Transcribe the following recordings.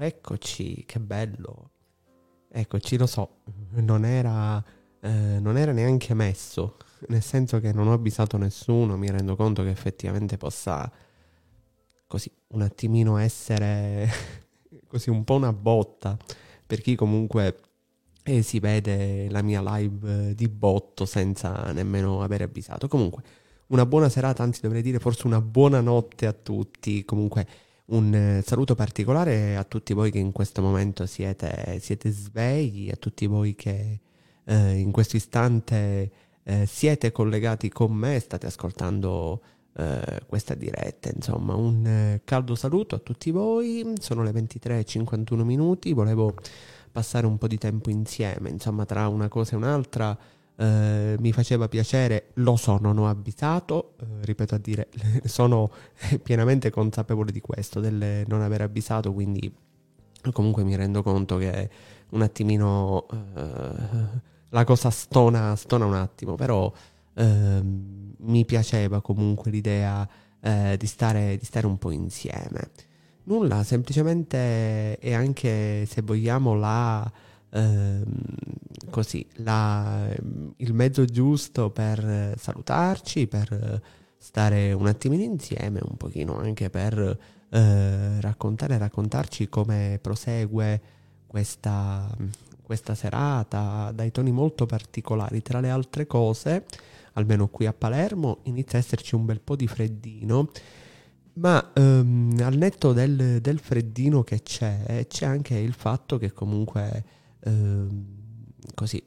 eccoci, che bello. Eccoci, lo so, non era, eh, non era neanche messo, nel senso che non ho avvisato nessuno, mi rendo conto che effettivamente possa così un attimino essere così un po' una botta per chi comunque eh, si vede la mia live di botto senza nemmeno aver avvisato. Comunque, una buona serata, anzi dovrei dire forse una buona notte a tutti. Comunque un eh, saluto particolare a tutti voi che in questo momento siete, siete svegli, a tutti voi che eh, in questo istante eh, siete collegati con me, state ascoltando eh, questa diretta. Insomma, un eh, caldo saluto a tutti voi. Sono le 23.51 minuti. Volevo passare un po' di tempo insieme, insomma, tra una cosa e un'altra. Uh, mi faceva piacere, lo so, non ho avvisato, uh, ripeto a dire, sono pienamente consapevole di questo, del non aver avvisato, quindi comunque mi rendo conto che un attimino uh, la cosa stona, stona un attimo, però ehm, mi piaceva comunque l'idea di stare, di stare un po' insieme. Nulla, semplicemente è anche, se vogliamo, la Ehm, così la, il mezzo giusto per salutarci, per stare un attimino insieme, un pochino anche per eh, raccontare e raccontarci come prosegue questa, questa serata dai toni molto particolari. Tra le altre cose, almeno qui a Palermo, inizia a esserci un bel po' di freddino. Ma um, al netto del, del, freddino che c'è, c'è anche il fatto che comunque Ehm, così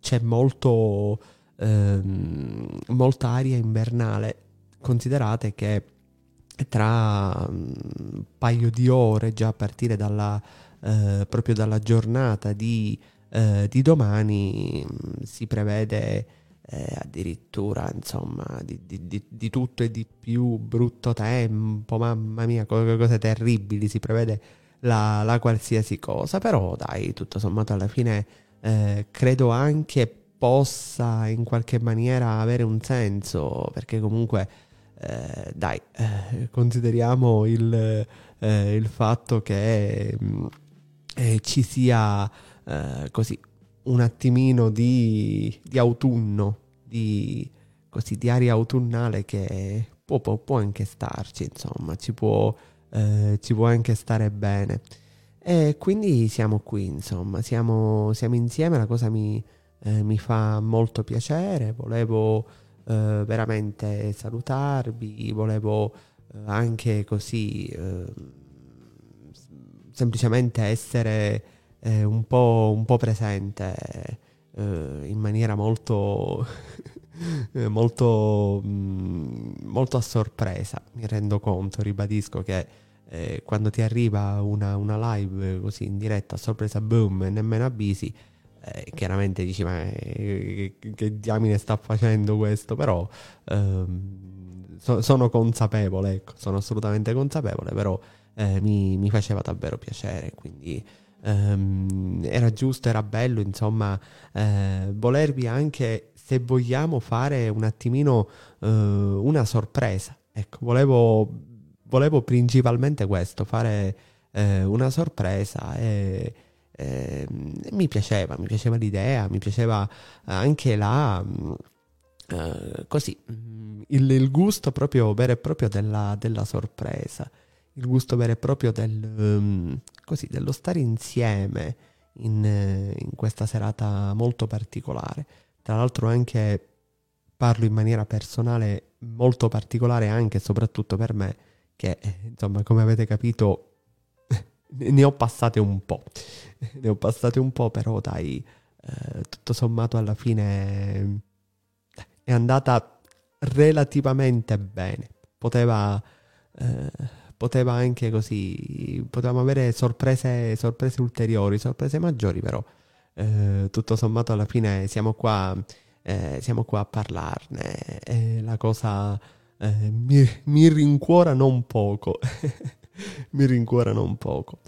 c'è molto, ehm, molta aria invernale. Considerate che tra un mm, paio di ore, già a partire dalla, eh, proprio dalla giornata di, eh, di domani, mm, si prevede eh, addirittura insomma di, di, di, tutto e di più brutto tempo, mamma mia, cose terribili, si prevede la, la qualsiasi cosa, però dai, tutto sommato alla fine eh, credo anche possa in qualche maniera avere un senso, perché comunque eh, dai, eh, consideriamo il, eh, il, fatto che mm, eh, ci sia così un attimino di, di autunno, di, così, di aria autunnale che può, può, può anche starci, insomma, ci può ci può anche stare bene. E quindi siamo qui, insomma, siamo, siamo insieme, la cosa mi, eh, mi, fa molto piacere, volevo eh, veramente salutarvi, volevo eh, anche così eh, semplicemente essere un po', un, po', presente in maniera molto... molto, mm, molto a sorpresa, mi rendo conto, ribadisco che eh, quando ti arriva una, una, live così in diretta, sorpresa, boom, nemmeno avvisi, eh, chiaramente dici ma eh, che diamine sta facendo questo, però ehm, so, sono consapevole, ecco, sono assolutamente consapevole, però eh, mi, mi, faceva davvero piacere, quindi ehm, era giusto, era bello, insomma, eh, volervi anche, se vogliamo, fare un attimino eh, una sorpresa. Ecco, volevo volevo principalmente questo, fare eh, una sorpresa e, e, mi piaceva, mi piaceva l'idea, mi piaceva anche la... Eh, così, mm, il, il, gusto proprio vero e proprio della, della sorpresa, il gusto vero e proprio del, um, così, dello stare insieme in, in questa serata molto particolare. Tra l'altro anche parlo in maniera personale molto particolare anche e soprattutto per me che insomma come avete capito ne ho passate un po', ne ho passate un po', però dai, eh, tutto sommato alla fine è andata relativamente bene, poteva, eh, poteva anche così, potevamo avere sorprese, sorprese ulteriori, sorprese maggiori, però eh, tutto sommato alla fine siamo qua, eh, siamo qua a parlarne, la cosa eh, mi, mi, rincuora non poco. mi rincuora non poco.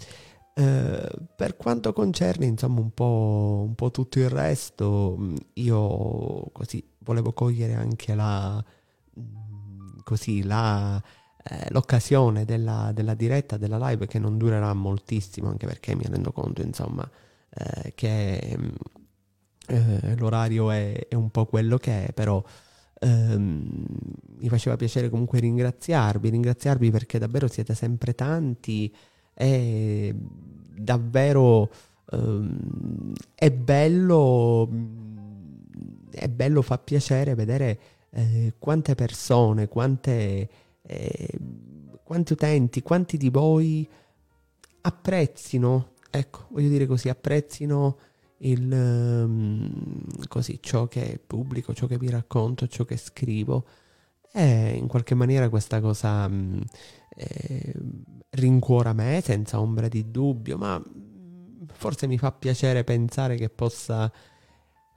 Eh, per quanto concerne insomma un po', un po', tutto il resto, mm, io così volevo cogliere anche la, mm, così, la, eh, l'occasione della, della, diretta, della live che non durerà moltissimo, anche perché mi rendo conto, insomma, eh, che mm, eh, l'orario è, è, un po' quello che è, però ehm, mi faceva piacere comunque ringraziarvi, ringraziarvi perché davvero siete sempre tanti e davvero ehm, è bello, è bello, fa piacere vedere eh, quante persone, quante, eh, quanti utenti, quanti di voi apprezzino, ecco, voglio dire così, apprezzino il, um, così, ciò che pubblico, ciò che vi racconto, ciò che scrivo. E in qualche maniera questa cosa um, eh, rincuora me senza ombra di dubbio, ma forse mi fa piacere pensare che possa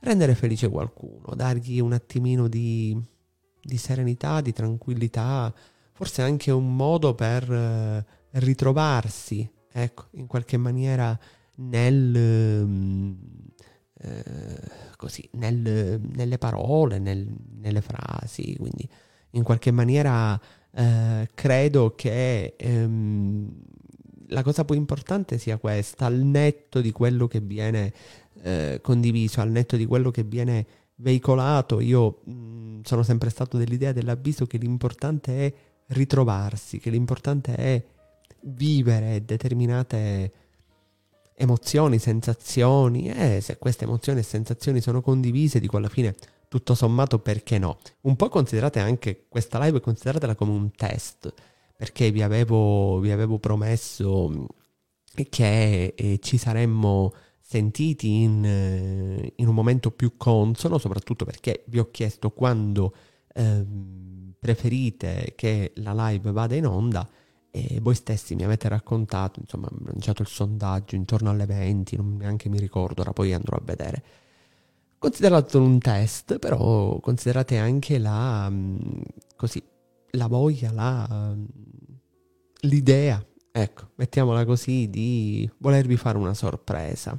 rendere felice qualcuno, dargli un attimino di, di serenità, di tranquillità, forse anche un modo per eh, ritrovarsi, ecco, in qualche maniera nel, ehm, eh, così, nel, nelle parole, nel, nelle frasi, quindi in qualche maniera eh, credo che ehm, la cosa più importante sia questa, al netto di quello che viene eh, condiviso, al netto di quello che viene veicolato, io mh, sono sempre stato dell'idea dell'avviso che l'importante è ritrovarsi, che l'importante è vivere determinate emozioni, sensazioni e se queste emozioni e sensazioni sono condivise, dico alla fine tutto sommato perché no. Un po' considerate anche questa live, consideratela come un test, perché vi avevo, vi avevo promesso che eh, ci saremmo sentiti in, eh, in, un momento più consono, soprattutto perché vi ho chiesto quando eh, preferite che la live vada in onda e voi stessi mi avete raccontato, insomma, lanciato il sondaggio intorno alle 20, non neanche mi ricordo, ora poi andrò a vedere. Consideratelo un test, però considerate anche la, mm, così, la voglia, la, mm, l'idea, ecco, mettiamola così, di volervi fare una sorpresa.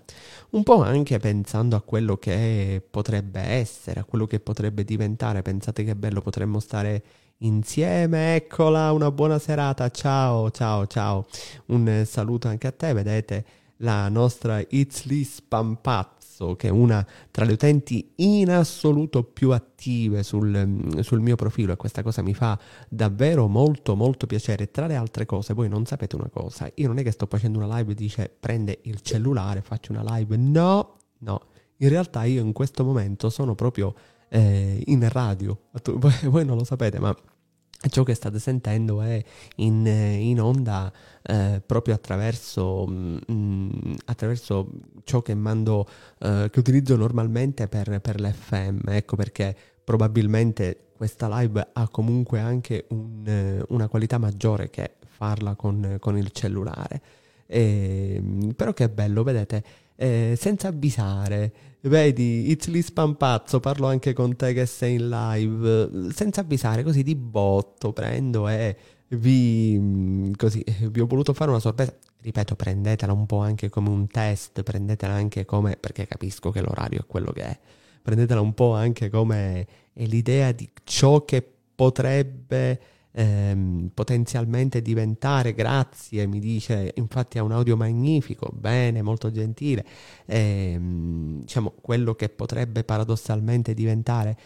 Un po' anche pensando a quello che potrebbe essere, a quello che potrebbe diventare. Pensate che bello potremmo stare insieme. Eccola, una buona serata. Ciao, ciao, ciao. Un saluto anche a te. Vedete la nostra It's Lee Spampazzo, che è una tra le utenti in assoluto più attive sul, sul mio profilo e questa cosa mi fa davvero molto molto piacere. Tra le altre cose, voi non sapete una cosa, io non è che sto facendo una live e dice prende il cellulare, faccio una live. No, no. In realtà io in questo momento sono proprio eh, in radio. Voi non lo sapete, ma ciò che state sentendo è in, in onda eh, proprio attraverso, mh, mm, attraverso, ciò che mando, eh, che utilizzo normalmente per, per l'FM. Ecco perché probabilmente questa live ha comunque anche un, una qualità maggiore che farla con, con il cellulare. E, ehm, però che bello, vedete, eh, senza avvisare. Vedi, It's Lee Spampazzo, parlo anche con te che sei in live, senza avvisare, così di botto prendo e vi, mm, così, vi ho voluto fare una sorpresa. Ripeto, prendetela un po' anche come un test, prendetela anche come, perché capisco che l'orario è quello che è, prendetela un po' anche come l'idea di ciò che potrebbe ehm, potenzialmente diventare, grazie, mi dice, infatti ha un audio magnifico, bene, molto gentile, ehm, diciamo quello che potrebbe paradossalmente diventare.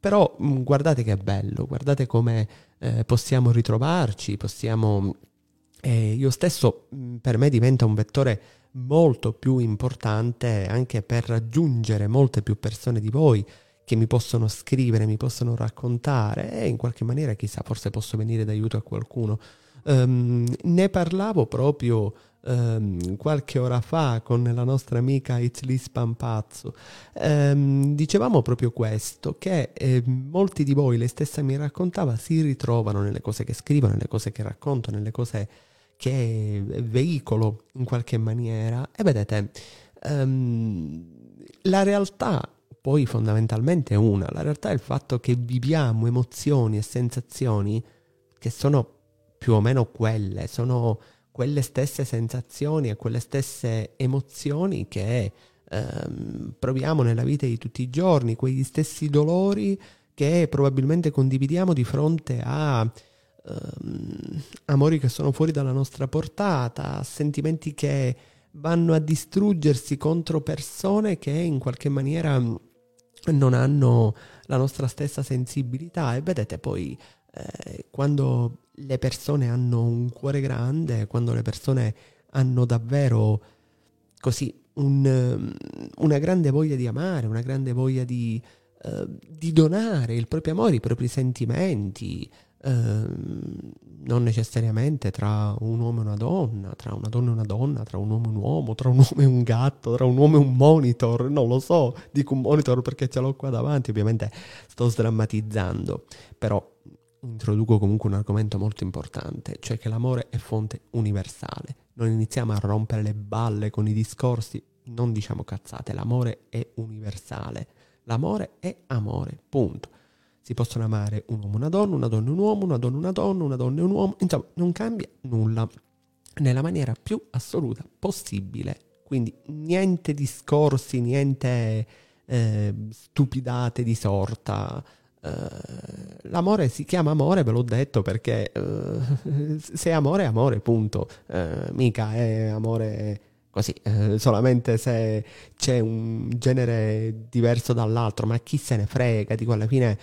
Però mm, guardate che bello, guardate come eh, possiamo ritrovarci, possiamo... Eh, io stesso mm, per me diventa un vettore molto più importante anche per raggiungere molte più persone di voi che mi possono scrivere, mi possono raccontare e in qualche maniera chissà forse posso venire d'aiuto a qualcuno. Um, ne parlavo proprio um, qualche ora fa con la nostra amica Itzli Spampazzo. Um, dicevamo proprio questo, che eh, molti di voi, lei stessa mi raccontava, si ritrovano nelle cose che scrivo, nelle cose che racconto, nelle cose che veicolo in qualche maniera. E vedete, la realtà poi fondamentalmente è una. La realtà è il fatto che viviamo emozioni e sensazioni che sono più o meno quelle, sono quelle stesse sensazioni e quelle stesse emozioni che ehm, proviamo nella vita di tutti i giorni, quegli stessi dolori che probabilmente condividiamo di fronte a ehm, amori che sono fuori dalla nostra portata, sentimenti che vanno a distruggersi contro persone che in qualche maniera non hanno la nostra stessa sensibilità. E vedete poi eh, quando le persone hanno un cuore grande, quando le persone hanno davvero così un, una grande voglia di amare, una grande voglia di, uh, di donare il proprio amore, i propri sentimenti, uh, non necessariamente tra un uomo e una donna, tra una donna e una donna, tra un uomo e un uomo, tra un uomo e un gatto, tra un uomo e un monitor, non lo so, dico un monitor perché ce l'ho qua davanti, ovviamente sto sdrammatizzando, però introduco comunque un argomento molto importante, cioè che l'amore è fonte universale. Non iniziamo a rompere le balle con i discorsi, non diciamo cazzate, l'amore è universale. L'amore è amore, punto. Si possono amare un uomo una donna, una donna un uomo, una donna una donna, una donna un uomo, insomma, non cambia nulla nella maniera più assoluta possibile. Quindi niente discorsi, niente eh, stupidate di sorta, Uh, l'amore si chiama amore, ve l'ho detto, perché uh, se è amore è amore, punto. Uh, mica è amore così, solamente se c'è un genere diverso dall'altro, ma chi se ne frega, dico alla fine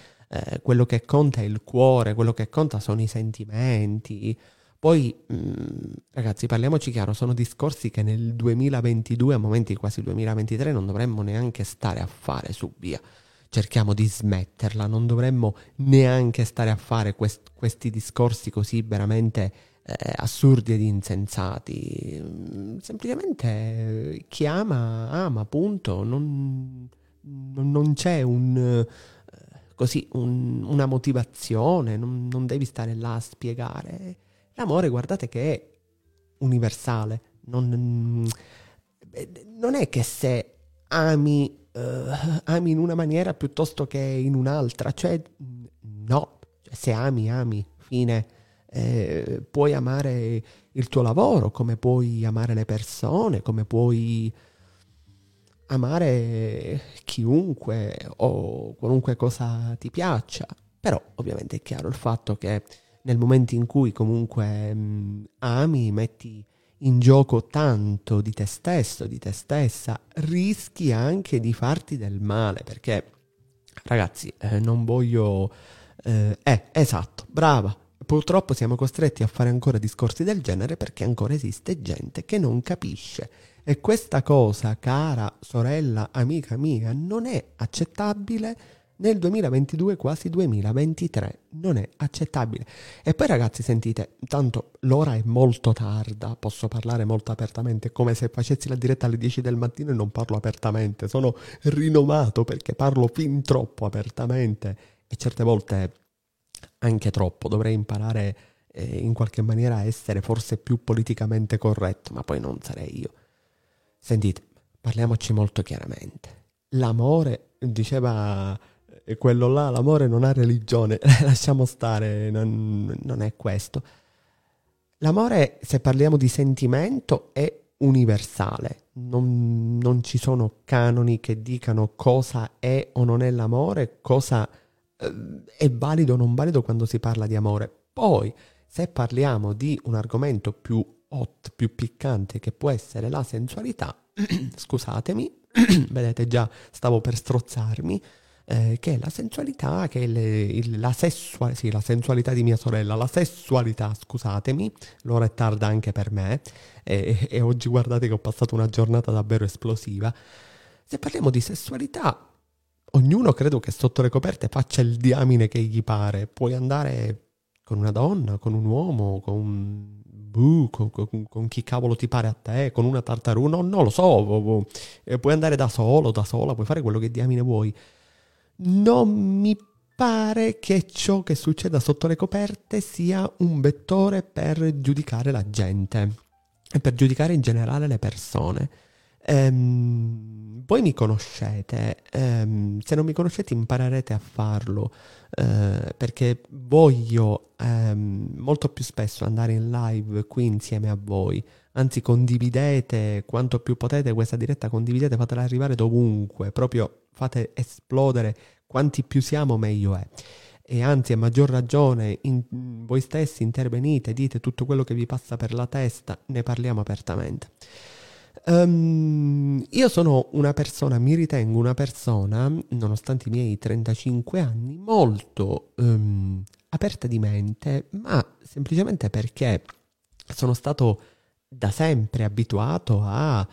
quello che conta è il cuore, quello che conta sono i sentimenti. Poi, mh, mm, ragazzi, parliamoci chiaro, sono discorsi che nel 2022, a momenti quasi 2023, non dovremmo neanche stare a fare su via cerchiamo di smetterla, non dovremmo neanche stare a fare quest- questi discorsi così veramente eh, assurdi ed insensati. Mm, semplicemente chi ama, ama, punto. Non, non, c'è un, eh, così, un, una motivazione, non, non devi stare là a spiegare. L'amore, guardate che è universale. Non, non è che se ami uh, ami in una maniera piuttosto che in un'altra. Cioè, no, cioè, se ami, ami, fine. Eh, puoi amare il tuo lavoro, come puoi amare le persone, come puoi amare chiunque o qualunque cosa ti piaccia. Però ovviamente è chiaro il fatto che nel momento in cui comunque mh, ami, metti in gioco tanto di te stesso, di te stessa, rischi anche di farti del male, perché ragazzi, eh, non voglio... Eh, eh, esatto, brava. Purtroppo siamo costretti a fare ancora discorsi del genere perché ancora esiste gente che non capisce. E questa cosa, cara sorella, amica mia, non è accettabile nel 2022 quasi 2023 non è accettabile. E poi ragazzi sentite, tanto l'ora è molto tarda, posso parlare molto apertamente, come se facessi la diretta alle 10 del mattino e non parlo apertamente, sono rinomato perché parlo fin troppo apertamente e certe volte anche troppo, dovrei imparare eh, in qualche maniera a essere forse più politicamente corretto, ma poi non sarei io. Sentite, parliamoci molto chiaramente. L'amore, diceva e quello là, l'amore non ha religione, lasciamo stare, non, non è questo. L'amore, se parliamo di sentimento, è universale, non, non, ci sono canoni che dicano cosa è o non è l'amore, cosa eh, è valido o non valido quando si parla di amore. Poi, se parliamo di un argomento più hot, più piccante, che può essere la sensualità, scusatemi, vedete già stavo per strozzarmi, eh, che è la sensualità, che è le, il, la, sessua, sì, la sensualità di mia sorella, la sessualità, scusatemi, l'ora è tarda anche per me e, e oggi guardate che ho passato una giornata davvero esplosiva. Se parliamo di sessualità, ognuno credo che sotto le coperte faccia il diamine che gli pare. Puoi andare con una donna, con un uomo, con buh, con, con, con, chi cavolo ti pare a te, con una tartaruga, no, non lo so, puoi andare da solo, da sola, puoi fare quello che diamine vuoi non mi pare che ciò che succeda sotto le coperte sia un vettore per giudicare la gente e per giudicare in generale le persone. Ehm, voi mi conoscete, ehm, se non mi conoscete imparerete a farlo eh, perché voglio ehm, molto più spesso andare in live qui insieme a voi. Anzi, condividete quanto più potete questa diretta, condividete, fatela arrivare dovunque, proprio fate esplodere, quanti più siamo meglio è. E anzi a maggior ragione in, voi stessi intervenite, dite tutto quello che vi passa per la testa, ne parliamo apertamente. Um, io sono una persona, mi ritengo una persona, nonostante i miei 35 anni, molto um, aperta di mente, ma semplicemente perché sono stato da sempre abituato a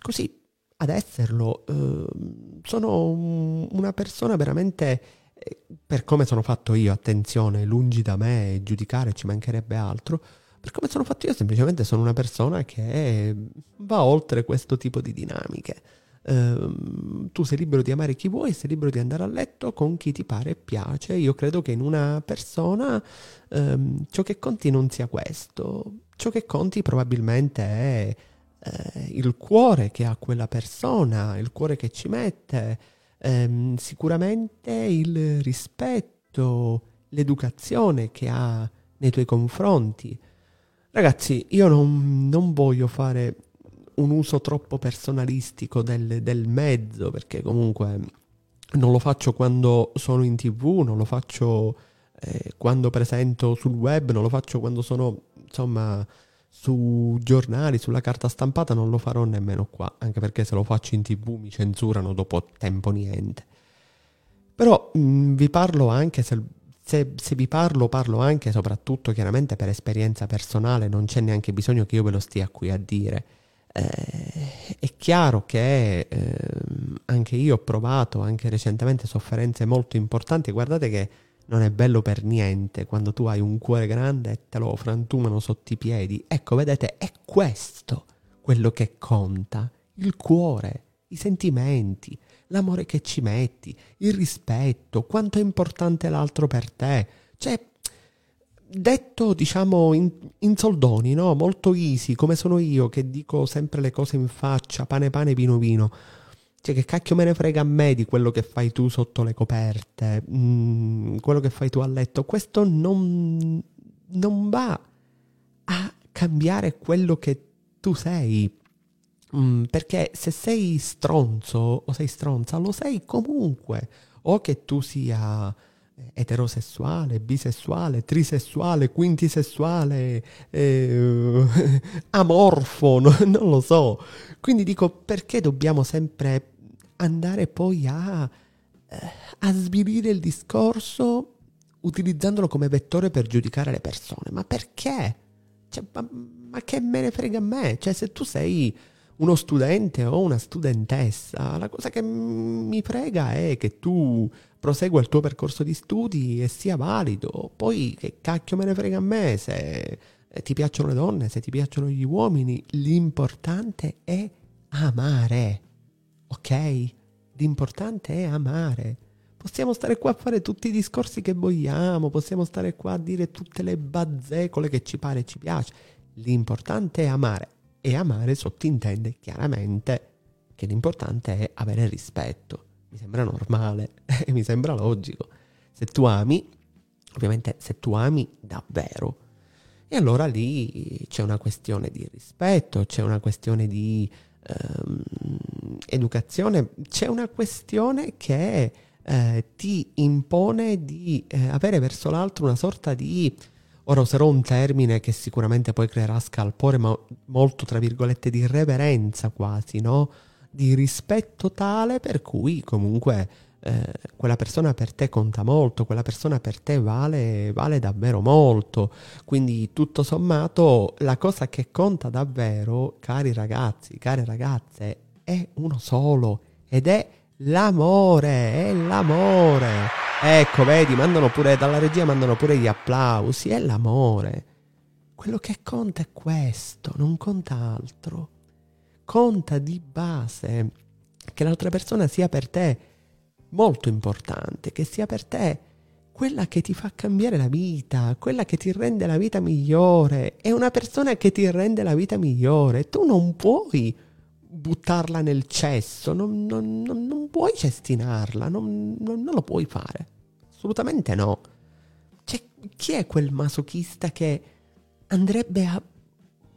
così ad esserlo. Uh, sono una persona veramente eh, per come sono fatto io, attenzione, lungi da me giudicare, ci mancherebbe altro. Per come sono fatto io, semplicemente sono una persona che va oltre questo tipo di dinamiche. Uh, tu sei libero di amare chi vuoi, sei libero di andare a letto con chi ti pare e piace. Io credo che in una persona um, ciò che conti non sia questo. Ciò che conti probabilmente è uh, il cuore che ha quella persona, il cuore che ci mette, um, sicuramente il rispetto, l'educazione che ha nei tuoi confronti. Ragazzi, io non, non voglio fare un uso troppo personalistico del, del, mezzo, perché comunque non lo faccio quando sono in tv, non lo faccio eh, quando presento sul web, non lo faccio quando sono, insomma, su giornali, sulla carta stampata, non lo farò nemmeno qua, anche perché se lo faccio in tv mi censurano dopo tempo niente. Però mh, mm, vi parlo anche, se, se, se, vi parlo, parlo anche soprattutto chiaramente per esperienza personale, non c'è neanche bisogno che io ve lo stia qui a dire. Eh, è chiaro che eh, anche io ho provato anche recentemente sofferenze molto importanti. Guardate che non è bello per niente quando tu hai un cuore grande e te lo frantumano sotto i piedi. Ecco, vedete, è questo quello che conta. Il cuore, i sentimenti, l'amore che ci metti, il rispetto, quanto è importante l'altro per te. Cioè, detto diciamo in, in, soldoni, no? Molto easy, come sono io che dico sempre le cose in faccia, pane pane, vino vino. Cioè, che cacchio me ne frega a me di quello che fai tu sotto le coperte, mm, quello che fai tu a letto. Questo non, non va a cambiare quello che tu sei. Mm, perché se sei stronzo o sei stronza, lo sei comunque. O che tu sia eh, eterosessuale, bisessuale, trisessuale, quintisessuale, eh, amorfo, no, non lo so. Quindi dico, perché dobbiamo sempre andare poi a, eh, a svilire il discorso utilizzandolo come vettore per giudicare le persone? Ma perché? Cioè, ma, ma che me ne frega a me? Cioè, se tu sei uno studente o una studentessa, la cosa che mi frega è che tu prosegua il tuo percorso di studi e sia valido. Poi che cacchio me ne frega a me se ti piacciono le donne, se ti piacciono gli uomini. L'importante è amare, ok? L'importante è amare. Possiamo stare qua a fare tutti i discorsi che vogliamo, possiamo stare qua a dire tutte le bazzecole che ci pare e ci piace. L'importante è amare e amare sottintende chiaramente che l'importante è avere rispetto. Mi sembra normale mi sembra logico. Se tu ami, ovviamente se tu ami davvero, e allora lì c'è una questione di rispetto, c'è una questione di ehm, educazione, c'è una questione che eh, ti impone di eh, avere verso l'altro una sorta di Ora userò un termine che sicuramente poi creerà scalpore, ma molto tra virgolette di reverenza quasi, no? Di rispetto tale per cui comunque eh, quella persona per te conta molto, quella persona per te vale, vale davvero molto. Quindi tutto sommato la cosa che conta davvero, cari ragazzi, care ragazze, è uno solo ed è l'amore, è l'amore. Ecco, vedi, mandano pure dalla regia mandano pure gli applausi, è l'amore. Quello che conta è questo, non conta altro. Conta di base che l'altra persona sia per te molto importante, che sia per te quella che ti fa cambiare la vita, quella che ti rende la vita migliore, è una persona che ti rende la vita migliore. Tu non puoi buttarla nel cesso, non, non, non, non puoi cestinarla, non, lo puoi fare. Assolutamente no. Cioè, chi è quel masochista che andrebbe a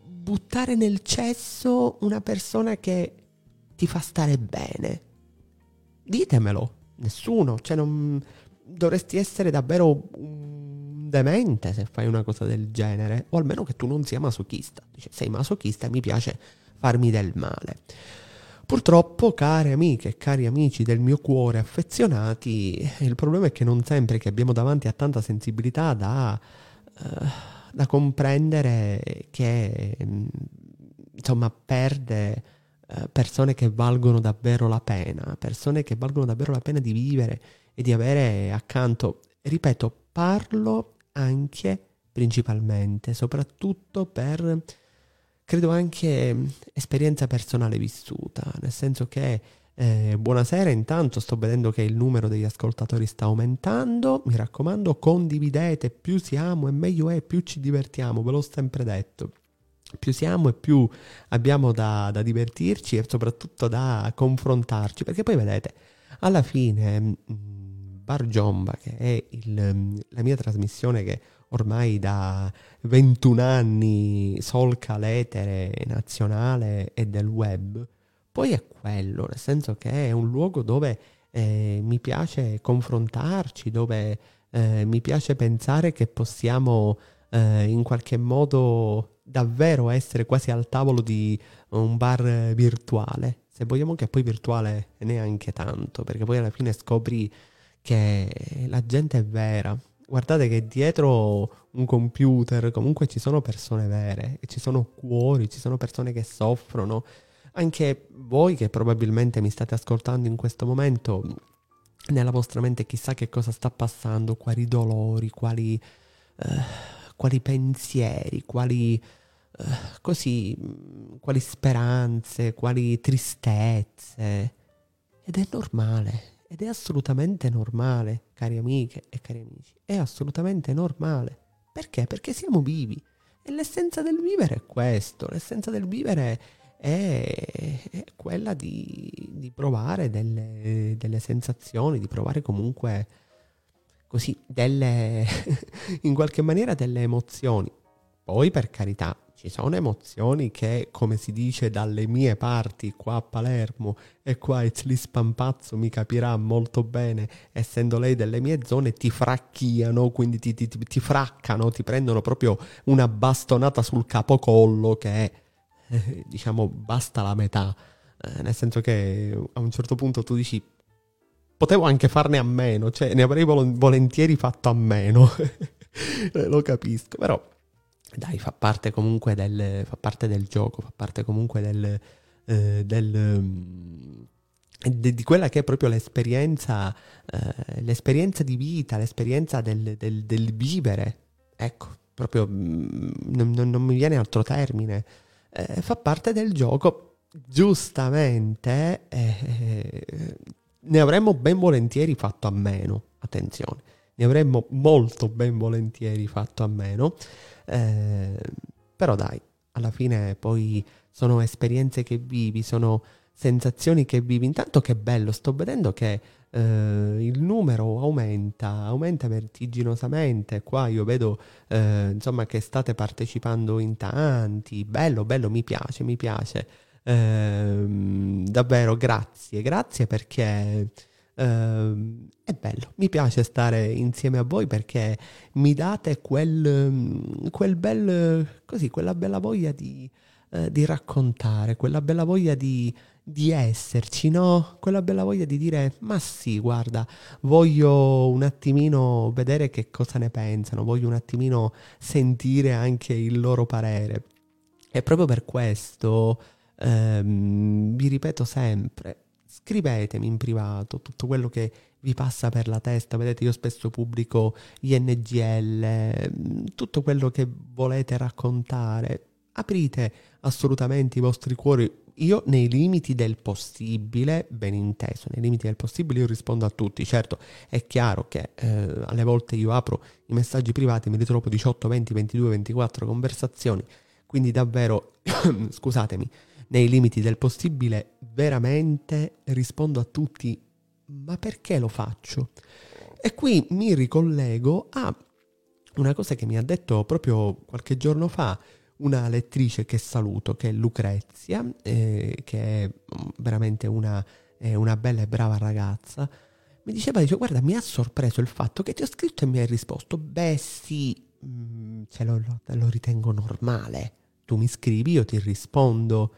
buttare nel cesso una persona che ti fa stare bene? Ditemelo. Nessuno. Cioè, dovresti essere davvero un demente se fai una cosa del genere, o almeno che tu non sia masochista. Dice, sei masochista e mi piace farmi del male. Purtroppo, care amiche e cari amici del mio cuore affezionati, il problema è che non sempre che abbiamo davanti a tanta sensibilità da, uh, da comprendere che mm, insomma perde uh, persone che valgono davvero la pena, persone che valgono davvero la pena di vivere e di avere accanto. Ripeto, parlo anche principalmente, soprattutto per credo anche esperienza personale vissuta, nel senso che eh, buonasera, intanto sto vedendo che il numero degli ascoltatori sta aumentando, mi raccomando condividete, più siamo e meglio è, più ci divertiamo, ve l'ho sempre detto. Più siamo e più abbiamo da, da divertirci e soprattutto da confrontarci, perché poi vedete, alla fine mm, Bar Giomba, che è il, mm, la mia trasmissione che ormai da 21 anni solca l'etere nazionale e del web, poi è quello, nel senso che è un luogo dove eh, mi piace confrontarci, dove eh, mi piace pensare che possiamo eh, in qualche modo davvero essere quasi al tavolo di un bar virtuale. Se vogliamo che poi virtuale neanche tanto, perché poi alla fine scopri che la gente è vera, guardate che dietro un computer comunque ci sono persone vere, ci sono cuori, ci sono persone che soffrono. Anche voi che probabilmente mi state ascoltando in questo momento, nella vostra mente chissà che cosa sta passando, quali dolori, quali, eh, quali pensieri, quali, eh, così, quali speranze, quali tristezze. Ed è normale, ed è assolutamente normale, cari amiche e cari amici, è assolutamente normale. Perché? Perché siamo vivi. E l'essenza del vivere è questo, l'essenza del vivere è, è quella di, di provare delle, delle, sensazioni, di provare comunque così delle, in qualche maniera delle emozioni. Poi per carità, ci sono emozioni che, come si dice dalle mie parti qua a Palermo, e qua Ezli Spampazzo mi capirà molto bene, essendo lei delle mie zone, ti fracchiano, quindi ti, ti, ti, fraccano, ti prendono proprio una bastonata sul capocollo che eh, diciamo, basta la metà. Eh, nel senso che a un certo punto tu dici potevo anche farne a meno, cioè ne avrei volentieri fatto a meno. Lo capisco, però dai, fa parte comunque del, fa parte del gioco, fa parte comunque del, eh, del, mm, di, di, quella che è proprio l'esperienza, eh, l'esperienza di vita, l'esperienza del, del, del vivere. Ecco, proprio mm, non, non, mi viene altro termine. Eh, fa parte del gioco. Giustamente eh, ne avremmo ben volentieri fatto a meno. Attenzione, ne avremmo molto ben volentieri fatto a meno. Eh, però dai, alla fine poi sono esperienze che vivi, sono sensazioni che vivi. Intanto che bello, sto vedendo che eh, il numero aumenta, aumenta vertiginosamente. Qua io vedo eh, insomma che state partecipando in tanti. Bello, bello, mi piace, mi piace. Eh, davvero grazie, grazie perché Uh, è bello, mi piace stare insieme a voi perché mi date quel, quel bel, così, quella bella voglia di, uh, di raccontare, quella bella voglia di, di, esserci, no? Quella bella voglia di dire, ma sì, guarda, voglio un attimino vedere che cosa ne pensano, voglio un attimino sentire anche il loro parere. E proprio per questo um, vi ripeto sempre, scrivetemi in privato tutto quello che vi passa per la testa. Vedete, io spesso pubblico gli NGL, tutto quello che volete raccontare. Aprite assolutamente i vostri cuori. Io nei limiti del possibile, ben inteso, nei limiti del possibile io rispondo a tutti. Certo, è chiaro che eh, alle volte io apro i messaggi privati, mi ritrovo 18, 20, 22, 24 conversazioni. Quindi davvero, scusatemi, nei limiti del possibile, veramente rispondo a tutti, ma perché lo faccio? E qui mi ricollego a una cosa che mi ha detto proprio qualche giorno fa una lettrice che saluto, che è Lucrezia, eh, che è veramente una, è una bella e brava ragazza. Mi diceva, dice, guarda, mi ha sorpreso il fatto che ti ho scritto e mi hai risposto, beh sì, mh, cioè lo, lo, lo ritengo normale. Tu mi scrivi, io ti rispondo.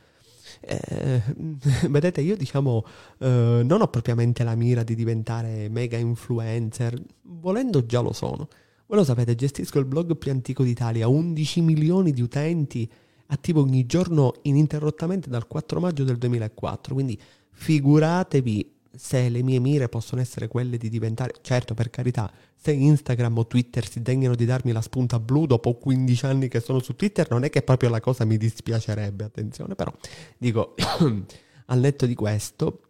Eh, vedete, io diciamo eh, non ho propriamente la mira di diventare mega influencer, volendo già lo sono. Voi lo sapete, gestisco il blog più antico d'Italia, 11 milioni di utenti, attivo ogni giorno ininterrottamente dal 4 maggio del 2004, quindi figuratevi se le mie mire possono essere quelle di diventare, certo per carità, se Instagram o Twitter si degnano di darmi la spunta blu dopo 15 anni che sono su Twitter, non è che proprio la cosa mi dispiacerebbe, attenzione, però dico, al netto di questo,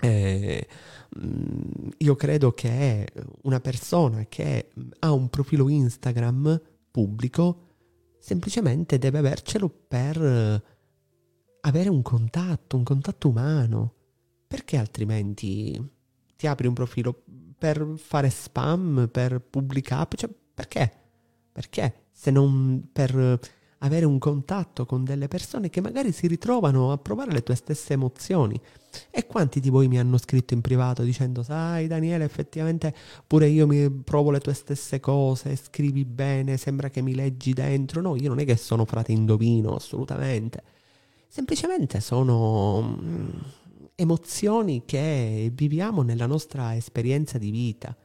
eh, mm, io credo che una persona che ha un profilo Instagram pubblico semplicemente deve avercelo per avere un contatto, un contatto umano perché altrimenti ti apri un profilo per fare spam, per pubblicare? Cioè, perché? Perché? Se non per avere un contatto con delle persone che magari si ritrovano a provare le tue stesse emozioni. E quanti di voi mi hanno scritto in privato dicendo, sai Daniele, effettivamente pure io mi provo le tue stesse cose, scrivi bene, sembra che mi leggi dentro. No, io non è che sono frate indovino, assolutamente. Semplicemente sono mm, emozioni che viviamo nella nostra esperienza di vita,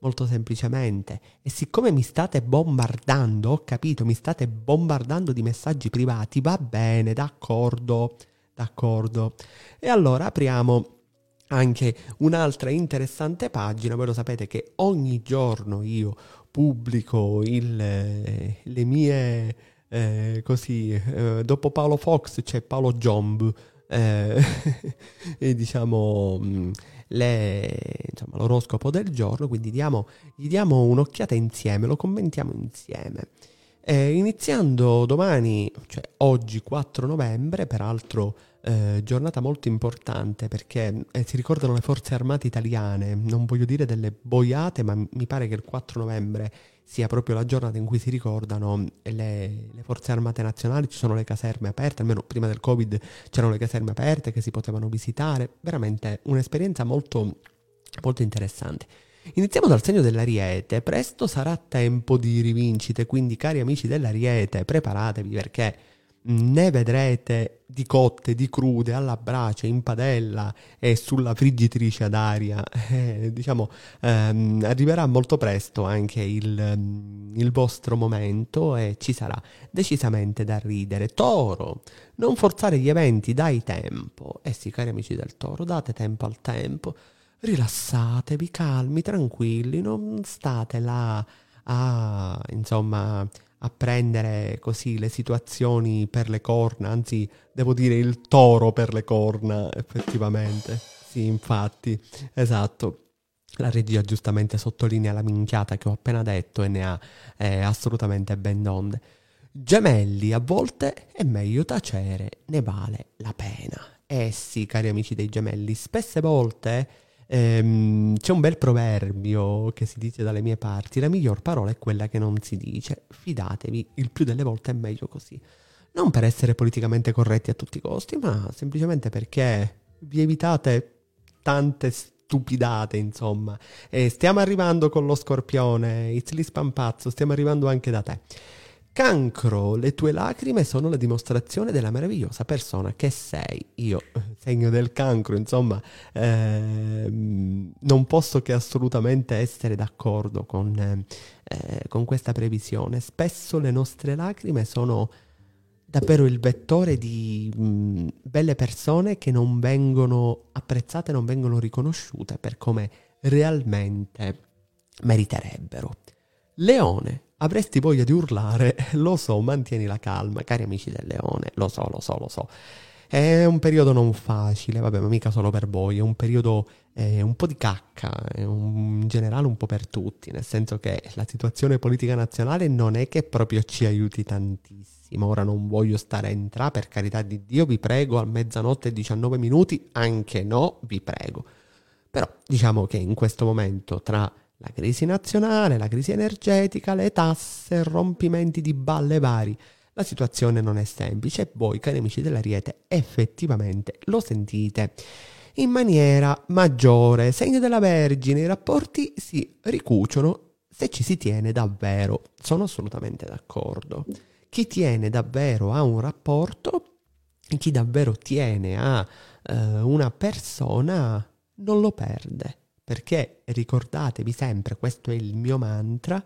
molto semplicemente. E siccome mi state bombardando, ho capito, mi state bombardando di messaggi privati, va bene, d'accordo, d'accordo. E allora apriamo anche un'altra interessante pagina, voi lo sapete che ogni giorno io pubblico il, le mie... Eh, così, eh, dopo Paolo Fox c'è Paolo Jomb, eh, e diciamo mm, le, insomma, l'oroscopo del giorno, quindi diamo, gli diamo un'occhiata insieme, lo commentiamo insieme. Eh, iniziando domani, cioè oggi 4 novembre, peraltro eh, giornata molto importante perché eh, si ricordano le forze armate italiane, non voglio dire delle boiate, ma mi pare che il 4 novembre sia proprio la giornata in cui si ricordano le, le, forze armate nazionali, ci sono le caserme aperte, almeno prima del Covid c'erano le caserme aperte che si potevano visitare, veramente un'esperienza molto, molto interessante. Iniziamo dal segno dell'Ariete, presto sarà tempo di rivincite, quindi cari amici dell'Ariete preparatevi perché ne vedrete di cotte, di crude, alla brace, in padella e sulla friggitrice ad aria. Eh, diciamo, ehm, arriverà molto presto anche il, il, vostro momento e ci sarà decisamente da ridere. Toro, non forzare gli eventi, dai tempo. Eh sì, cari amici del Toro, date tempo al tempo. Rilassatevi, calmi, tranquilli, non state là a, insomma, a prendere così le situazioni per le corna, anzi devo dire il toro per le corna, effettivamente. Sì, infatti, esatto. La regia giustamente sottolinea la minchiata che ho appena detto e ne ha eh, assolutamente ben donde. Gemelli, a volte è meglio tacere, ne vale la pena. Eh sì, cari amici dei gemelli, spesse volte Ehm, c'è un bel proverbio che si dice dalle mie parti, la miglior parola è quella che non si dice, fidatevi, il più delle volte è meglio così. Non per essere politicamente corretti a tutti i costi, ma semplicemente perché vi evitate tante stupidate, insomma. E stiamo arrivando con lo scorpione, Itzli Spampazzo, stiamo arrivando anche da te. Cancro, le tue lacrime sono la dimostrazione della meravigliosa persona che sei. Io, segno del cancro, insomma, eh, non posso che assolutamente essere d'accordo con, eh, con questa previsione. Spesso le nostre lacrime sono davvero il vettore di mh, belle persone che non vengono apprezzate, non vengono riconosciute per come realmente meriterebbero. Leone, Avresti voglia di urlare, lo so, mantieni la calma, cari amici del leone, lo so, lo so, lo so. È un periodo non facile, vabbè, ma mica solo per voi, è un periodo eh, un po' di cacca, un, in generale un po' per tutti, nel senso che la situazione politica nazionale non è che proprio ci aiuti tantissimo. Ora non voglio stare a entrare, per carità di Dio, vi prego, a mezzanotte e 19 minuti, anche no, vi prego. Però diciamo che in questo momento tra la crisi nazionale, la crisi energetica, le tasse, rompimenti di balle vari. La situazione non è semplice e voi, cari amici dell'Ariete, effettivamente lo sentite. in maniera maggiore. Segno della Vergine, i rapporti si ricuciono se ci si tiene davvero. Sono assolutamente d'accordo. Chi tiene davvero a un rapporto, chi davvero tiene a uh, una persona, non lo perde. Perché ricordatevi sempre, questo è il mio mantra,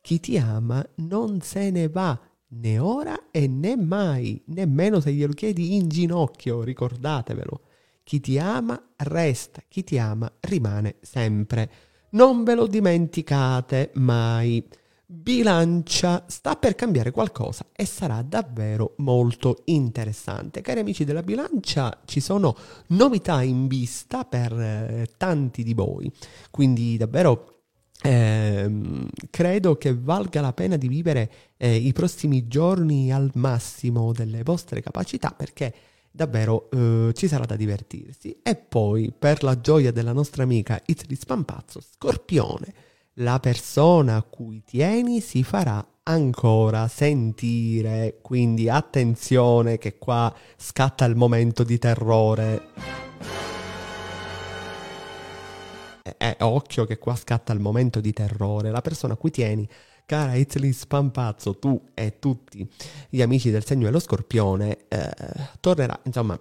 chi ti ama non se ne va né ora e né mai, nemmeno se glielo chiedi in ginocchio, ricordatevelo. Chi ti ama resta, chi ti ama rimane sempre. Non ve lo dimenticate mai. Bilancia sta per cambiare qualcosa e sarà davvero molto interessante. Cari amici della bilancia, ci sono novità in vista per eh, tanti di voi, quindi davvero eh, credo che valga la pena di vivere eh, i prossimi giorni al massimo delle vostre capacità perché davvero eh, ci sarà da divertirsi. E poi, per la gioia della nostra amica It's di Spampazzo, Scorpione, la persona a cui tieni si farà ancora sentire. Quindi attenzione che qua scatta il momento di terrore. eh, occhio che qua scatta il momento di terrore, la persona a cui tieni, cara Itzli Spampazzo, tu e tutti gli amici del segno dello scorpione, eh, tornerà, insomma,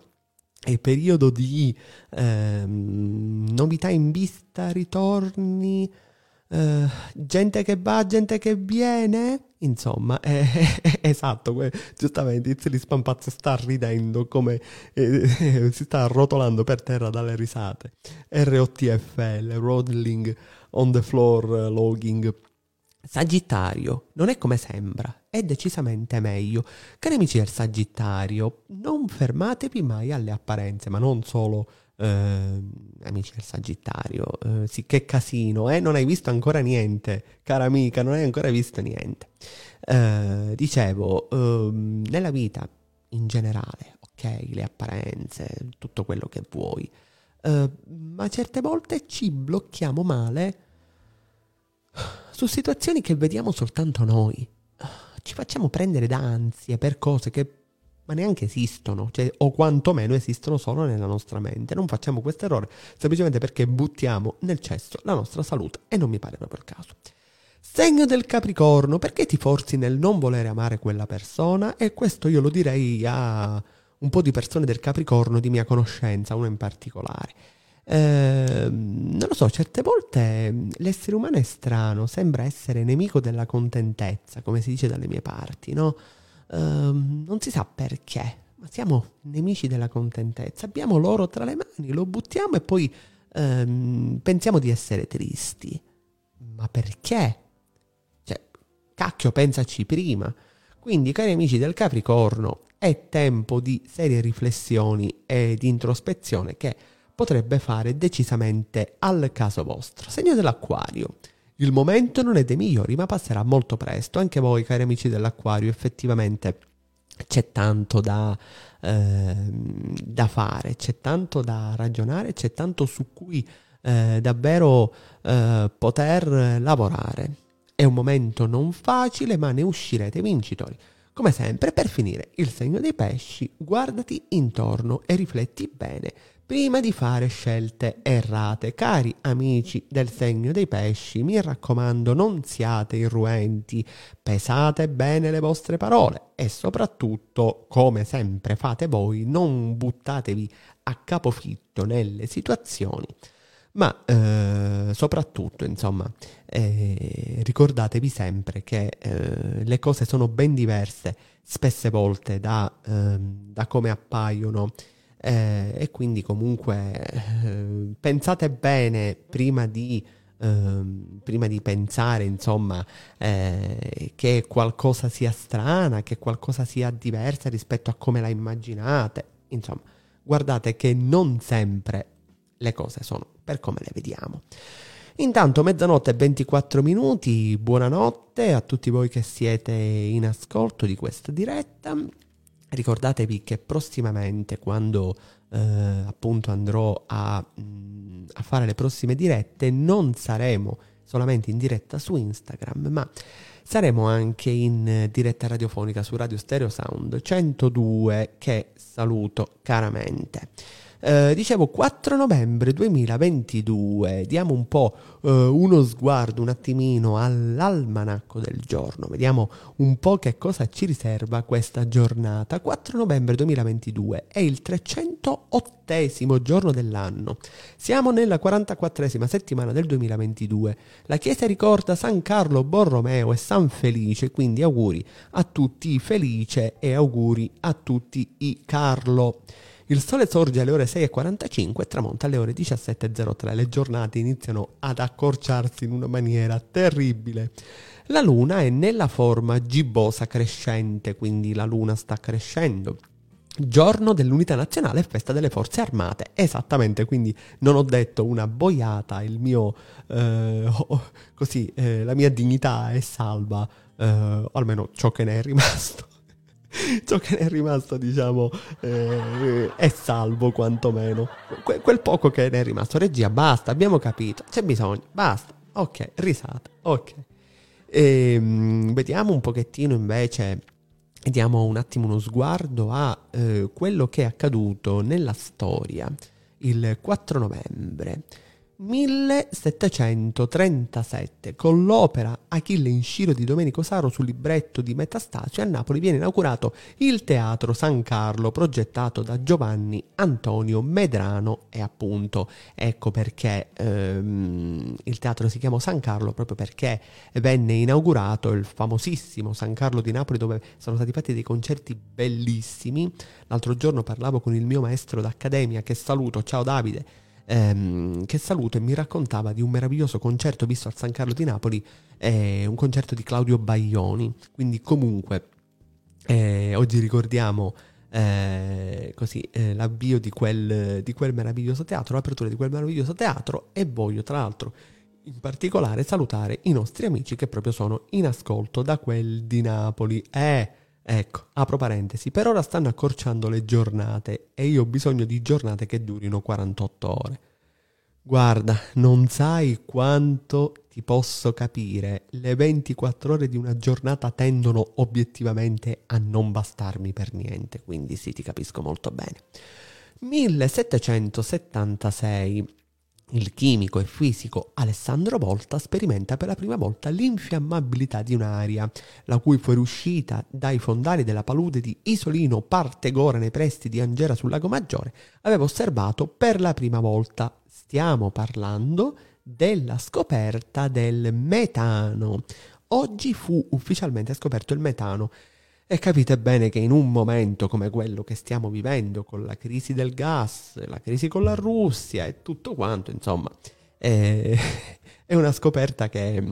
è periodo di eh, novità in vista, ritorni, Uh, gente che va, gente che viene, insomma, eh, esatto, giustamente Izzeli Spampazzo sta ridendo come eh, si sta arrotolando per terra dalle risate. ROTFL, Rodling on the floor uh, logging. Sagittario, non è come sembra, è decisamente meglio. Cari amici del Sagittario, non fermatevi mai alle apparenze, ma non solo eh, amici del Sagittario, eh, sì, che casino, eh? non hai visto ancora niente, cara amica, non hai ancora visto niente. Eh, dicevo, ehm, nella vita in generale, ok, le apparenze, tutto quello che vuoi, eh, ma certe volte ci blocchiamo male su situazioni che vediamo soltanto noi. Ci facciamo prendere da ansie per cose che ma neanche esistono, cioè, o quantomeno esistono solo nella nostra mente. Non facciamo questo errore semplicemente perché buttiamo nel cesso la nostra salute e non mi pare proprio il caso. Segno del Capricorno, perché ti forzi nel non volere amare quella persona? E questo io lo direi a un po' di persone del Capricorno di mia conoscenza, uno in particolare. Eh, non lo so, certe volte l'essere umano è strano, sembra essere nemico della contentezza, come si dice dalle mie parti, no? Ehm, non si sa perché, ma siamo nemici della contentezza. Abbiamo l'oro tra le mani, lo buttiamo e poi um, pensiamo di essere tristi. Ma perché? Cioè, cacchio, pensaci prima. Quindi, cari amici del Capricorno, è tempo di serie riflessioni e di introspezione che potrebbe fare decisamente al caso vostro. Segno dell'Acquario. Il momento non è dei migliori, ma passerà molto presto. Anche voi, cari amici dell'acquario, effettivamente c'è tanto da, eh, da fare, c'è tanto da ragionare, c'è tanto su cui eh, davvero eh, poter lavorare. È un momento non facile, ma ne uscirete vincitori. Come sempre, per finire, il segno dei pesci, guardati intorno e rifletti bene prima di fare scelte errate. Cari amici del segno dei pesci, mi raccomando, non siate irruenti, pesate bene le vostre parole e soprattutto, come sempre fate voi, non buttatevi a capofitto nelle situazioni. Ma eh, soprattutto, insomma, eh, ricordatevi sempre che eh, le cose sono ben diverse spesse volte da, ehm, da come appaiono eh, e quindi comunque eh, pensate bene prima di, eh, prima di pensare insomma eh, che qualcosa sia strana, che qualcosa sia diversa rispetto a come la immaginate. Insomma, guardate che non sempre le cose sono per come le vediamo. Intanto mezzanotte e 24 minuti, buonanotte a tutti voi che siete in ascolto di questa diretta ricordatevi che prossimamente quando eh, appunto andrò a, mm, a, fare le prossime dirette non saremo solamente in diretta su Instagram ma saremo anche in diretta radiofonica su Radio Stereo Sound 102 che saluto caramente Eh, dicevo 4 novembre 2022, diamo un po' eh, uno sguardo un attimino all'almanacco del giorno, vediamo un po' che cosa ci riserva questa giornata. 4 novembre 2022 è il 308 giorno dell'anno. Siamo nella 44esima settimana del 2022. La Chiesa ricorda San Carlo Borromeo e San Felice, quindi auguri a tutti i Felice e auguri a tutti i Carlo. Il sole sorge alle ore 6.45 e tramonta alle ore 17.03. Le giornate iniziano ad accorciarsi in una maniera terribile. La luna è nella forma gibbosa crescente, quindi la luna sta crescendo. Giorno dell'unità nazionale e festa delle forze armate. Esattamente, quindi non ho detto una boiata, il mio, eh, così, eh, la mia dignità è salva, eh, o almeno ciò che ne è rimasto. ciò che ne è rimasto, diciamo, eh, è salvo quantomeno. Que- quel poco che ne è rimasto. Regia, basta, abbiamo capito. C'è bisogno, basta. Ok, risata. Ok. E, ehm, vediamo un pochettino invece, diamo un attimo uno sguardo a eh, quello che è accaduto nella storia il 4 novembre. 1737, con l'opera Achille in Sciro di Domenico Saro sul libretto di Metastasio, a Napoli viene inaugurato il Teatro San Carlo, progettato da Giovanni Antonio Medrano. E appunto ecco perché ehm, il teatro si chiama San Carlo, proprio perché venne inaugurato il famosissimo San Carlo di Napoli dove sono stati fatti dei concerti bellissimi. L'altro giorno parlavo con il mio maestro d'accademia che saluto, ciao Davide ehm, che saluto e mi raccontava di un meraviglioso concerto visto al San Carlo di Napoli, eh, un concerto di Claudio Baglioni. Quindi comunque eh, oggi ricordiamo eh, così, eh, l'avvio di quel, di quel meraviglioso teatro, l'apertura di quel meraviglioso teatro e voglio tra l'altro in particolare salutare i nostri amici che proprio sono in ascolto da quel di Napoli. Eh, Ecco, apro parentesi, per ora stanno accorciando le giornate e io ho bisogno di giornate che durino 48 ore. Guarda, non sai quanto ti posso capire, le 24 ore di una giornata tendono obiettivamente a non bastarmi per niente, quindi sì, ti capisco molto bene. 1776 il chimico e fisico Alessandro Volta sperimenta per la prima volta l'infiammabilità di un'aria, la cui fuoriuscita dai fondali della palude di Isolino Partegora nei pressi di Angera sul Lago Maggiore aveva osservato per la prima volta. Stiamo parlando della scoperta del metano. Oggi fu ufficialmente scoperto il metano e capite bene che in un momento come quello che stiamo vivendo, con la crisi del gas, la crisi con la Russia e tutto quanto, insomma, è, è una scoperta che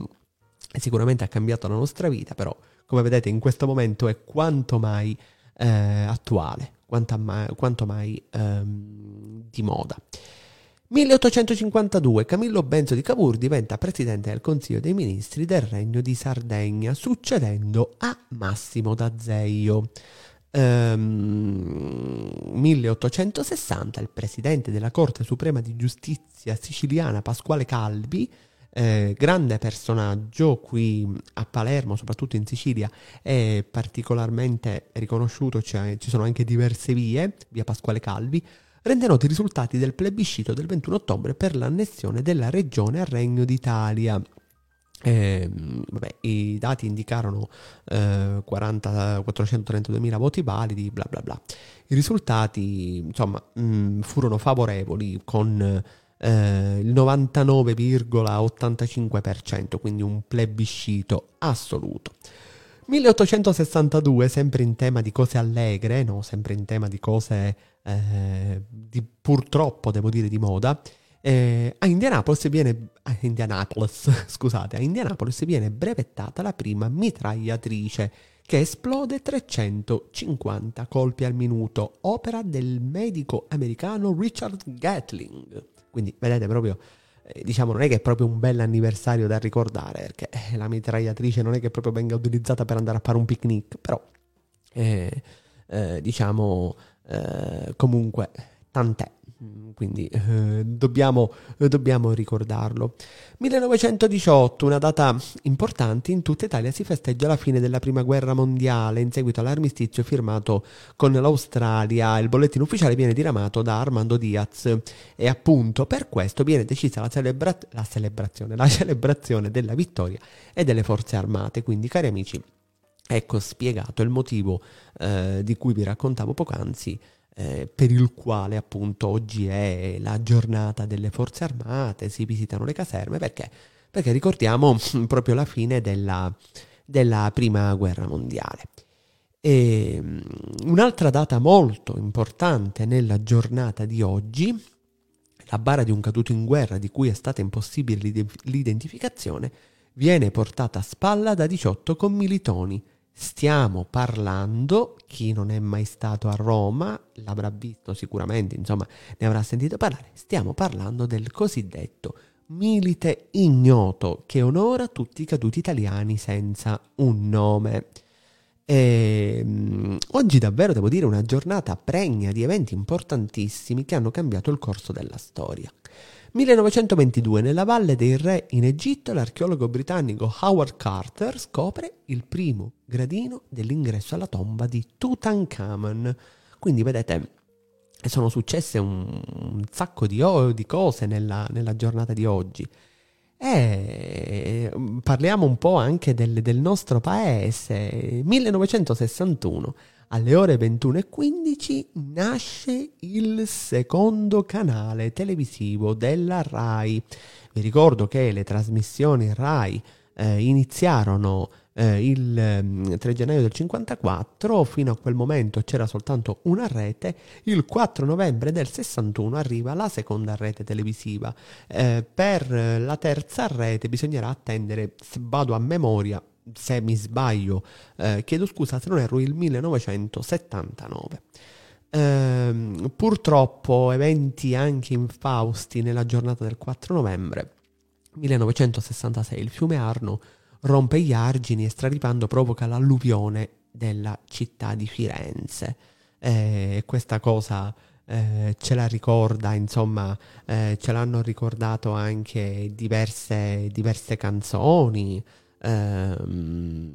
sicuramente ha cambiato la nostra vita, però come vedete in questo momento è quanto mai eh, attuale, quanto mai, quanto mai ehm, di moda. 1852 Camillo Benzo di Cavour diventa presidente del Consiglio dei Ministri del Regno di Sardegna, succedendo a Massimo d'Azeio. Um, 1860 il presidente della Corte Suprema di Giustizia siciliana Pasquale Calvi, eh, grande personaggio qui a Palermo, soprattutto in Sicilia, è particolarmente riconosciuto, cioè, ci sono anche diverse vie, via Pasquale Calvi, rende noti i risultati del plebiscito del 21 ottobre per l'annessione della regione al Regno d'Italia. Eh, vabbè, I dati indicarono eh, 40, 432.000 voti validi, bla bla bla. I risultati, insomma, mh, mm, furono favorevoli con eh, il 99,85%, quindi un plebiscito assoluto. 1862, sempre in tema di cose allegre, no, sempre in tema di cose eh, di, purtroppo, devo dire, di moda, eh, a Indianapolis viene, a Indianapolis, scusate, a Indianapolis viene brevettata la prima mitragliatrice che esplode 350 colpi al minuto, opera del medico americano Richard Gatling. Quindi vedete proprio eh, diciamo non è che è proprio un bel anniversario da ricordare, perché eh, la mitragliatrice non è che proprio venga utilizzata per andare a fare un picnic, però eh, eh, diciamo eh, comunque tant'è, Mm, quindi eh, dobbiamo, dobbiamo, ricordarlo. 1918, una data importante, in tutta Italia si festeggia la fine della prima guerra mondiale in seguito all'armistizio firmato con l'Australia. Il bollettino ufficiale viene diramato da Armando Diaz e appunto per questo viene decisa la, celebra- la celebrazione, la celebrazione della vittoria e delle forze armate. Quindi cari amici, ecco spiegato il motivo eh, di cui vi raccontavo poc'anzi eh, per il quale appunto oggi è la giornata delle forze armate, si visitano le caserme, perché? Perché ricordiamo proprio la fine della, della prima guerra mondiale. E mm, un'altra data molto importante nella giornata di oggi, la bara di un caduto in guerra di cui è stata impossibile l'identificazione, viene portata a spalla da 18 commilitoni Stiamo parlando, chi non è mai stato a Roma l'avrà visto sicuramente, insomma ne avrà sentito parlare, stiamo parlando del cosiddetto milite ignoto che onora tutti i caduti italiani senza un nome. E, um, oggi davvero devo dire una giornata pregna di eventi importantissimi che hanno cambiato il corso della storia. 1922 nella Valle dei Re in Egitto l'archeologo britannico Howard Carter scopre il primo gradino dell'ingresso alla tomba di Tutankhamun. Quindi vedete, sono successe un, un sacco di, di cose nella, nella, giornata di oggi. E parliamo un po' anche del, del nostro paese. 1961 alle ore 21.15 nasce il secondo canale televisivo della RAI. Vi ricordo che le trasmissioni RAI eh, iniziarono eh, il 3 mm, gennaio del 54, fino a quel momento c'era soltanto una rete, il 4 novembre del 61 arriva la seconda rete televisiva. Eh, per la terza rete bisognerà attendere, vado a memoria, se mi sbaglio, eh, chiedo scusa se non erro, il 1979. Eh, purtroppo eventi anche infausti nella giornata del 4 novembre 1966 il fiume Arno rompe gli argini e straripando provoca l'alluvione della città di Firenze. Eh, questa cosa eh, ce la ricorda, insomma, eh, ce l'hanno ricordato anche diverse, diverse canzoni ehm,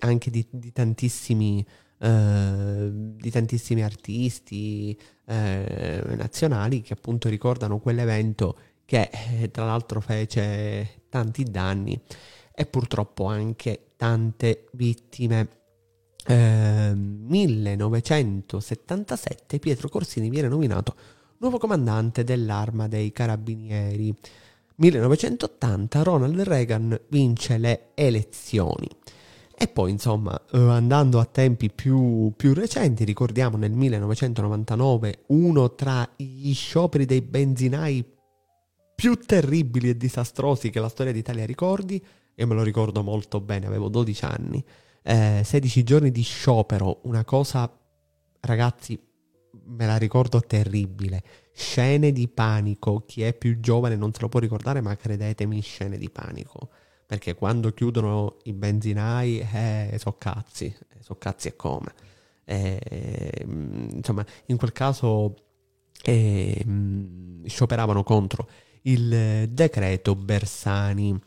anche di, di tantissimi eh, di tantissimi artisti eh, nazionali che appunto ricordano quell'evento che eh, tra l'altro fece tanti danni e purtroppo anche tante vittime. Eh, 1977 Pietro Corsini viene nominato nuovo comandante dell'arma dei carabinieri. 1980 Ronald Reagan vince le elezioni. E poi, insomma, eh, andando a tempi più, più, recenti, ricordiamo nel 1999 uno tra gli scioperi dei benzinai più terribili e disastrosi che la storia d'Italia ricordi. Io me lo ricordo molto bene, avevo 12 anni. Eh, 16 giorni di sciopero, una cosa, ragazzi, me la ricordo terribile scene di panico. Chi è più giovane non se lo può ricordare, ma credetemi, scene di panico. Perché quando chiudono i benzinai, eh, so cazzi, eh, so cazzi e come. Eh, insomma, in quel caso eh, scioperavano contro il decreto Bersani.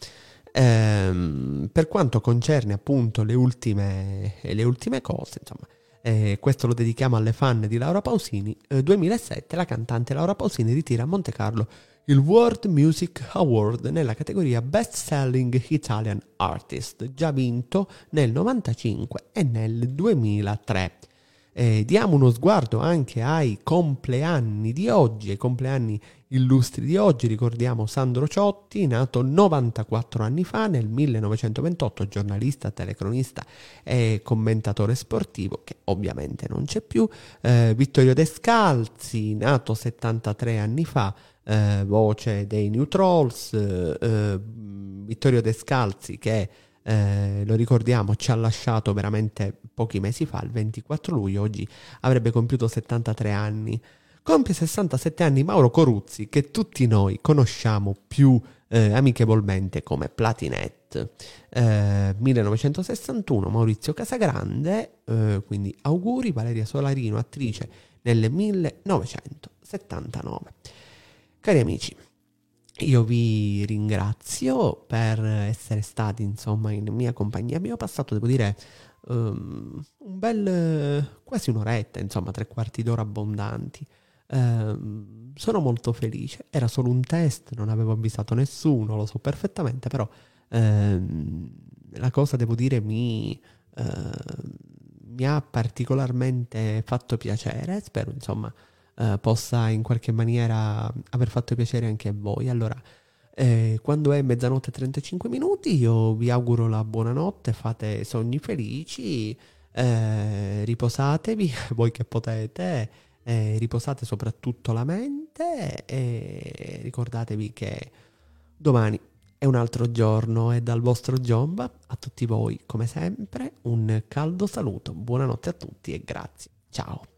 Eh, per quanto concerne appunto le ultime, le ultime cose, insomma, eh, questo lo dedichiamo alle fan di Laura Pausini, eh, 2007 la cantante Laura Pausini ritira a Monte Carlo il World Music Award nella categoria Best Selling Italian Artist, già vinto nel 1995 e nel 2003. Eh, diamo uno sguardo anche ai compleanni di oggi, ai compleanni illustri di oggi. Ricordiamo Sandro Ciotti, nato 94 anni fa, nel 1928, giornalista, telecronista e commentatore sportivo, che ovviamente non c'è più. Eh, Vittorio Descalzi, nato 73 anni fa, eh, voce dei New Trolls. Eh, Vittorio Descalzi, che eh, lo ricordiamo, ci ha lasciato veramente pochi mesi fa, il 24 luglio, oggi avrebbe compiuto 73 anni. Compie 67 anni Mauro Coruzzi, che tutti noi conosciamo più eh, amichevolmente come Platinette. Eh, 1961 Maurizio Casagrande, eh, quindi auguri, Valeria Solarino, attrice nel 1900. 79. Cari amici, io vi ringrazio per essere stati insomma in mia compagnia. Abbiamo passato, devo dire, um, un bel quasi un'oretta, insomma, tre quarti d'ora abbondanti. Um, sono molto felice. Era solo un test, non avevo avvisato nessuno, lo so perfettamente, però um, la cosa devo dire mi, uh, mi ha particolarmente fatto piacere. Spero, insomma, uh, possa in qualche maniera aver fatto piacere anche a voi. Allora, eh, quando è mezzanotte e 35 minuti, io vi auguro la buonanotte, fate sogni felici, eh, riposatevi voi che potete, eh, riposate soprattutto la mente e ricordatevi che domani è un altro giorno e dal vostro Giomba a tutti voi, come sempre, un caldo saluto. Buonanotte a tutti e grazie. Ciao.